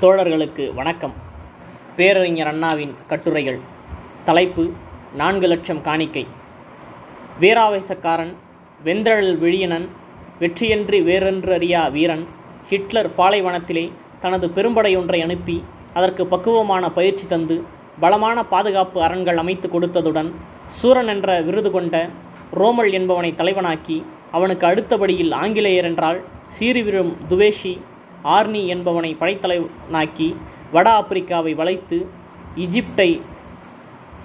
தோழர்களுக்கு வணக்கம். பேரறிஞர் அண்ணாவின் கட்டுரைகள். தலைப்பு நான்கு லட்சம் காணிக்கை. வீராவேசக்காரன் வெந்தழல் விழியனன் வெற்றியன்றி வேறென்றறியா வீரன் ஹிட்லர் பாலைவனத்திலே தனது பெரும்படையொன்றை அனுப்பி அதற்கு பக்குவமான பயிற்சி தந்து பலமான பாதுகாப்பு அரண்கள் அமைத்து கொடுத்ததுடன் சூரன் என்ற விருது கொண்ட ரோமல் என்பவனை தலைவனாக்கி அவனுக்கு அடுத்தபடியில் ஆங்கிலேயர் என்றால் சீறிவிழும் துவேஷி ஆர்னி என்பவனை படைத்தலைவனாக்கி வட ஆப்பிரிக்காவை வளைத்து இஜிப்டை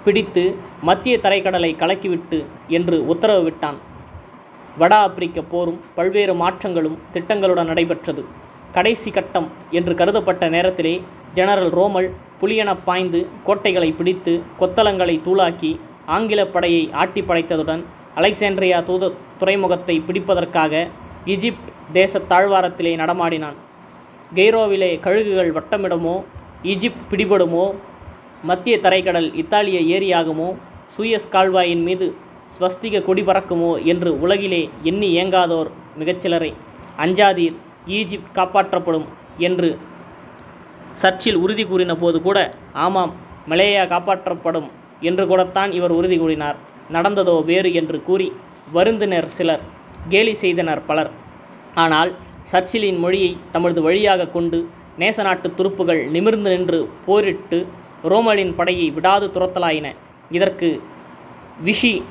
பிடித்து மத்திய தரைக்கடலை கலக்கிவிட்டு என்று உத்தரவு விட்டான் வட ஆப்பிரிக்க போரும் பல்வேறு மாற்றங்களும் திட்டங்களுடன் நடைபெற்றது. கடைசி கட்டம் என்று கருதப்பட்ட நேரத்திலே ஜெனரல் ரோமல் புலியெனப் பாய்ந்து கோட்டைகளை பிடித்து கொத்தளங்களை தூளாக்கி ஆங்கில படையை ஆட்டி படைத்ததுடன் அலெக்சாண்ட்ரியா தூத துறைமுகத்தை பிடிப்பதற்காக ஈஜிப்ட் தேசத் தாழ்வாரத்திலே நடமாடினான். கெய்ரோவிலே கழுகுகள் வட்டமிடுமோ? ஈஜிப்ட் பிடிபடுமோ? மத்திய தரைக்கடல் இத்தாலிய ஏரியாகுமோ? சூயஸ் கால்வாயின் மீது ஸ்வஸ்திக கொடி பறக்குமோ? என்று உலகிலே எண்ணி ஏங்காதோர் மிகச்சிலரை. அஞ்சாதீர் ஈஜிப்ட் காப்பாற்றப்படும் என்று சர்ச்சில் உறுதி கூறின போது கூட ஆமாம் மலேயா காப்பாற்றப்படும் என்று கூடத்தான் இவர் உறுதி கூறினார். நடந்ததோ வேறு என்று கூறி வருந்தினர் சிலர் கேலி செய்தனர் பலர். ஆனால் சர்ச்சிலின் மொழியை தமது வழியாக கொண்டு நேச நாட்டு துருப்புகள் நிமிர்ந்து நின்று போரிட்டு ரோமலின் படையை விடாது துரத்தலாயின. இதற்கு விஷி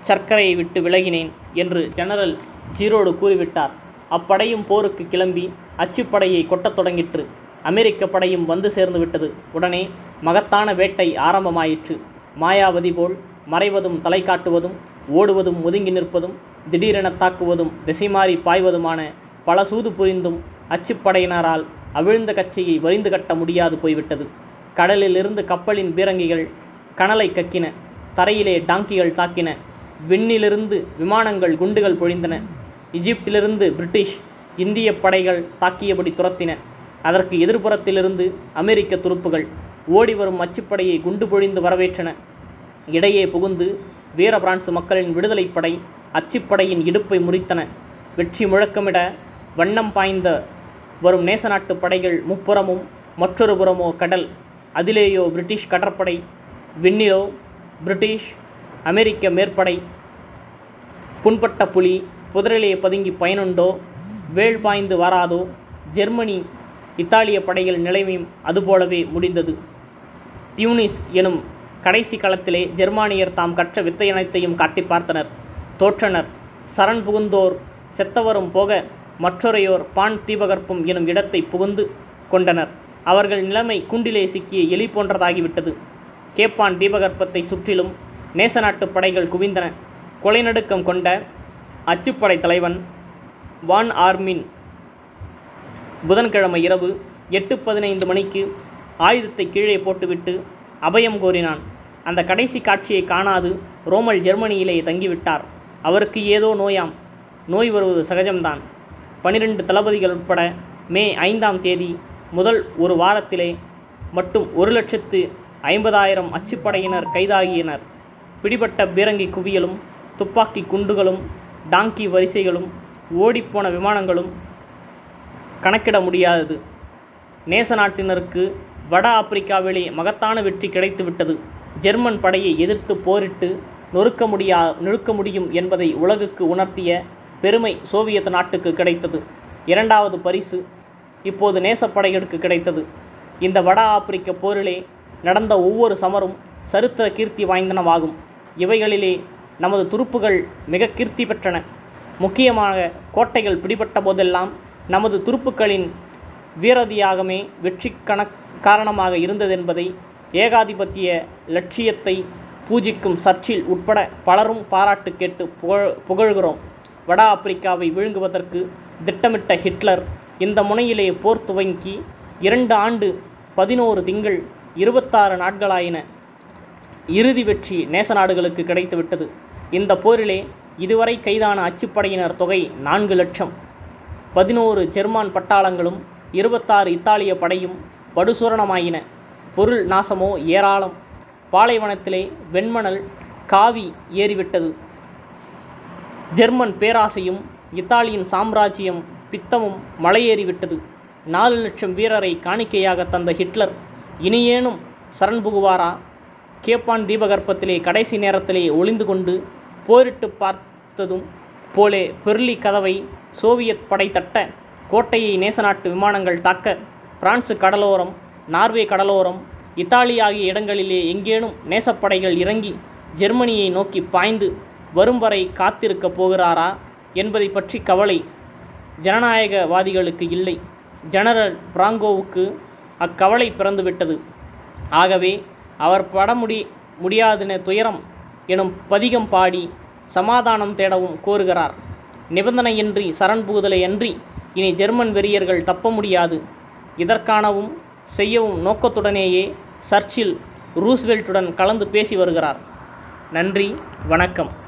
சர்க்கரையை விட்டு விலகினேன் என்று ஜெனரல் ஜீரோடு கூறிவிட்டார். அப்படையும் போருக்கு கிளம்பி அச்சுப்படையை கொட்டத் தொடங்கிற்று. அமெரிக்க படையும் வந்து சேர்ந்து விட்டது. உடனே மகத்தான வேட்டை ஆரம்பமாயிற்று. மாயாவதி போல் மறைவதும் தலை காட்டுவதும் ஓடுவதும் ஒதுங்கி நிற்பதும் திடீரென தாக்குவதும் திசைமாறி பாய்வதுமான பல சூது புரிந்தும் அச்சுப்படையினரால் அவிழ்ந்த கச்சையை வரிந்து கட்ட முடியாது போய்விட்டது. கடலிலிருந்து கப்பலின் பீரங்கிகள் கனலை கக்கின தரையிலே டாங்கிகள் தாக்கின விண்ணிலிருந்து விமானங்கள் குண்டுகள் பொழிந்தன இஜிப்டிலிருந்து பிரிட்டிஷ் இந்திய படைகள் தாக்கியபடி துரத்தின அதற்கு எதிர்புறத்திலிருந்து அமெரிக்க துருப்புகள் ஓடி வரும் அச்சுப்படையை குண்டு பொழிந்து வரவேற்றன. இடையே புகுந்து வீர பிரான்சு மக்களின் விடுதலைப்படை அச்சுப்படையின் இடுப்பை முறித்தன. வெற்றி முழக்கமிட வண்ணம் பாய்ந்த வரும் நேச நாட்டு படைகள் முப்புறமும் மற்றொரு புறமோ கடல் அதிலேயோ பிரிட்டிஷ் கடற்படை விண்ணிலோ பிரிட்டிஷ் அமெரிக்க மேற்படை புண்பட்ட புலி புதரிலே பதுங்கி பயனுண்டோ வேள் பாய்ந்து வராதோ ஜெர்மனி இத்தாலிய படைகள் நிலைமையும் அதுபோலவே முடிந்தது. டியூனிஸ் எனும் கடைசி களத்திலே ஜெர்மானியர் தாம் கற்ற வித்தையனைத்தையும் காட்டி பார்த்தனர். தோற்றனர். சரண் புகுந்தோர் செத்தவரும் போக மற்றொரையோர் பான் தீபகற்பம் எனும் இடத்தை புகுந்து கொண்டனர். அவர்கள் நிலைமை கூண்டிலே சிக்கிய எலி போன்றதாகிவிட்டது. கேப்பான் தீபகற்பத்தை சுற்றிலும் நேச நாட்டு படைகள் குவிந்தன. கொலைநடுக்கம் கொண்ட அச்சுப்படை தலைவன் வான் ஆர்மின் புதன்கிழமை இரவு எட்டு பதினைந்து மணிக்கு ஆயுதத்தை கீழே போட்டுவிட்டு அபயம் கோரினான். அந்த கடைசி காட்சியை காணாது ரோமல் ஜெர்மனியிலே தங்கிவிட்டார். அவருக்கு ஏதோ நோயாம். நோய் வருவது சகஜம்தான். பனிரெண்டு தளபதிகள் உட்பட மே ஐந்தாம் தேதி முதல் ஒரு வாரத்திலே மட்டும் ஒரு லட்சத்து ஐம்பதாயிரம் அச்சுப்படையினர் கைதாகியனர் பிடிபட்ட பீரங்கி குவியலும் துப்பாக்கி குண்டுகளும் டாங்கி வரிசைகளும் ஓடிப்போன விமானங்களும் கணக்கிட முடியாதது. நேச நாட்டினருக்கு வட ஆப்பிரிக்காவிலே மகத்தான வெற்றி கிடைத்துவிட்டது. ஜெர்மன் படையை எதிர்த்து போரிட்டு நொறுக்க முடியா நொறுக்க முடியும் என்பதை உலகுக்கு உணர்த்திய பெருமை சோவியத் நாட்டுக்கு கிடைத்தது. இரண்டாவது பரிசு இப்போது நேசப்படைகளுக்கு கிடைத்தது. இந்த வட ஆப்பிரிக்க போரிலே நடந்த ஒவ்வொரு சமரும் சரித்திர கீர்த்தி வாய்ந்தனவாகும். இவைகளிலே நமது துருப்புகள் மிக கீர்த்தி பெற்றன. முக்கியமாக கோட்டைகள் பிடிபட்ட போதெல்லாம் நமது துருப்புக்களின் வீரதியாகமே வெற்றி கண காரணமாக இருந்ததென்பதை ஏகாதிபத்திய லட்சியத்தை பூஜிக்கும் சர்ச்சில் உட்பட பலரும் பாராட்டு கேட்டு புகழ் புகழ்கிறோம். வட ஆப்பிரிக்காவை விழுங்குவதற்கு திட்டமிட்ட ஹிட்லர் இந்த முனையிலே போர் துவங்கி இரண்டு ஆண்டு பதினோரு திங்கள் இருபத்தாறு நாட்களாயின. இறுதி வெற்றி நேச நாடுகளுக்கு கிடைத்துவிட்டது இந்த போரிலே இதுவரை கைதான அச்சுப்படையினர் தொகை நான்கு லட்சம். பதினோரு ஜெர்மான் பட்டாளங்களும் இருபத்தாறு இத்தாலிய படையும் படுசூரணமாயின பொருள் நாசமோ ஏராளம். பாலைவனத்திலே வெண்மணல் காவி ஏறிவிட்டது. ஜெர்மன் பேராசையும் இத்தாலியின் சாம்ராஜ்யம் பித்தமும் மலையேறிவிட்டது. நாலு லட்சம் வீரரை காணிக்கையாக தந்த ஹிட்லர் இனியேனும் சரண் புகுவாரா? கேப்பான் தீபகற்பத்திலே கடைசி நேரத்திலே ஒளிந்து கொண்டு போரிட்டு பார்த்ததும் போலே பெர்லி கதவை சோவியத் படை தட்ட கோட்டையை நேசநாட்டு விமானங்கள் தாக்க பிரான்சு கடலோரம் நார்வே கடலோரம் இத்தாலி ஆகிய இடங்களிலே எங்கேனும் நேசப்படைகள் இறங்கி ஜெர்மனியை நோக்கி பாய்ந்து வரும் வரை காத்திருக்கப் போகிறாரா என்பதை பற்றி கவலை ஜனநாயகவாதிகளுக்கு இல்லை. ஜெனரல் பிராங்கோவுக்கு அக்கவலை பிறந்துவிட்டது. ஆகவே அவர் பட முடி முடியாதென துயரம் எனும் பதிகம் பாடி சமாதானம் தேடவும் கோருகிறார். நிபந்தனையின்றி சரண் புகுதலை இனி ஜெர்மன் வெறியர்கள் தப்ப முடியாது. இதற்கானவும் செய்யவும் நோக்கத்துடனேயே சர்ச்சில் ரூஸ்வெல்ட்டுடன் கலந்து பேசி வருகிறார். நன்றி வணக்கம்.